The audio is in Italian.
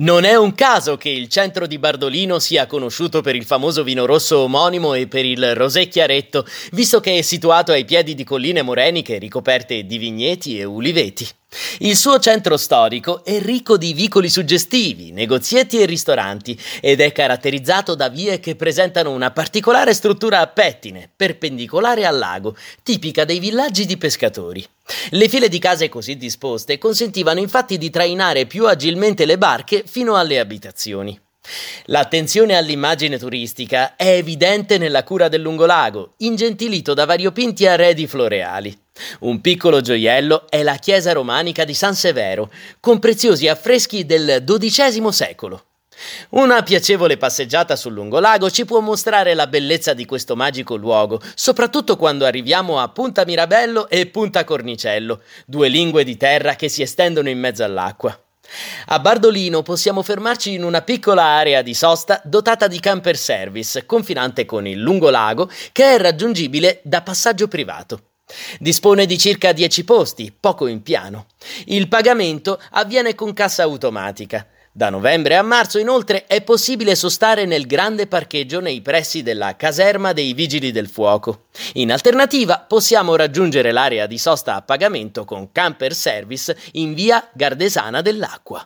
Non è un caso che il centro di Bardolino sia conosciuto per il famoso vino rosso omonimo e per il rosé chiaretto, visto che è situato ai piedi di colline moreniche ricoperte di vigneti e uliveti. Il suo centro storico è ricco di vicoli suggestivi, negozietti e ristoranti ed è caratterizzato da vie che presentano una particolare struttura a pettine, perpendicolare al lago, tipica dei villaggi di pescatori. Le file di case così disposte consentivano infatti di trainare più agilmente le barche fino alle abitazioni. L'attenzione all'immagine turistica è evidente nella cura del lungolago, ingentilito da variopinti arredi floreali. Un piccolo gioiello è la chiesa romanica di San Severo, con preziosi affreschi del XII secolo. Una piacevole passeggiata sul lungolago ci può mostrare la bellezza di questo magico luogo, soprattutto quando arriviamo a Punta Mirabello e Punta Cornicello, due lingue di terra che si estendono in mezzo all'acqua. A Bardolino possiamo fermarci in una piccola area di sosta dotata di camper service, confinante con il lungolago, che è raggiungibile da passaggio privato. Dispone di circa 10 posti, poco in piano. Il pagamento avviene con cassa automatica. Da novembre a marzo, inoltre, è possibile sostare nel grande parcheggio nei pressi della caserma dei Vigili del Fuoco. In alternativa, possiamo raggiungere l'area di sosta a pagamento con camper service in via Gardesana dell'Acqua.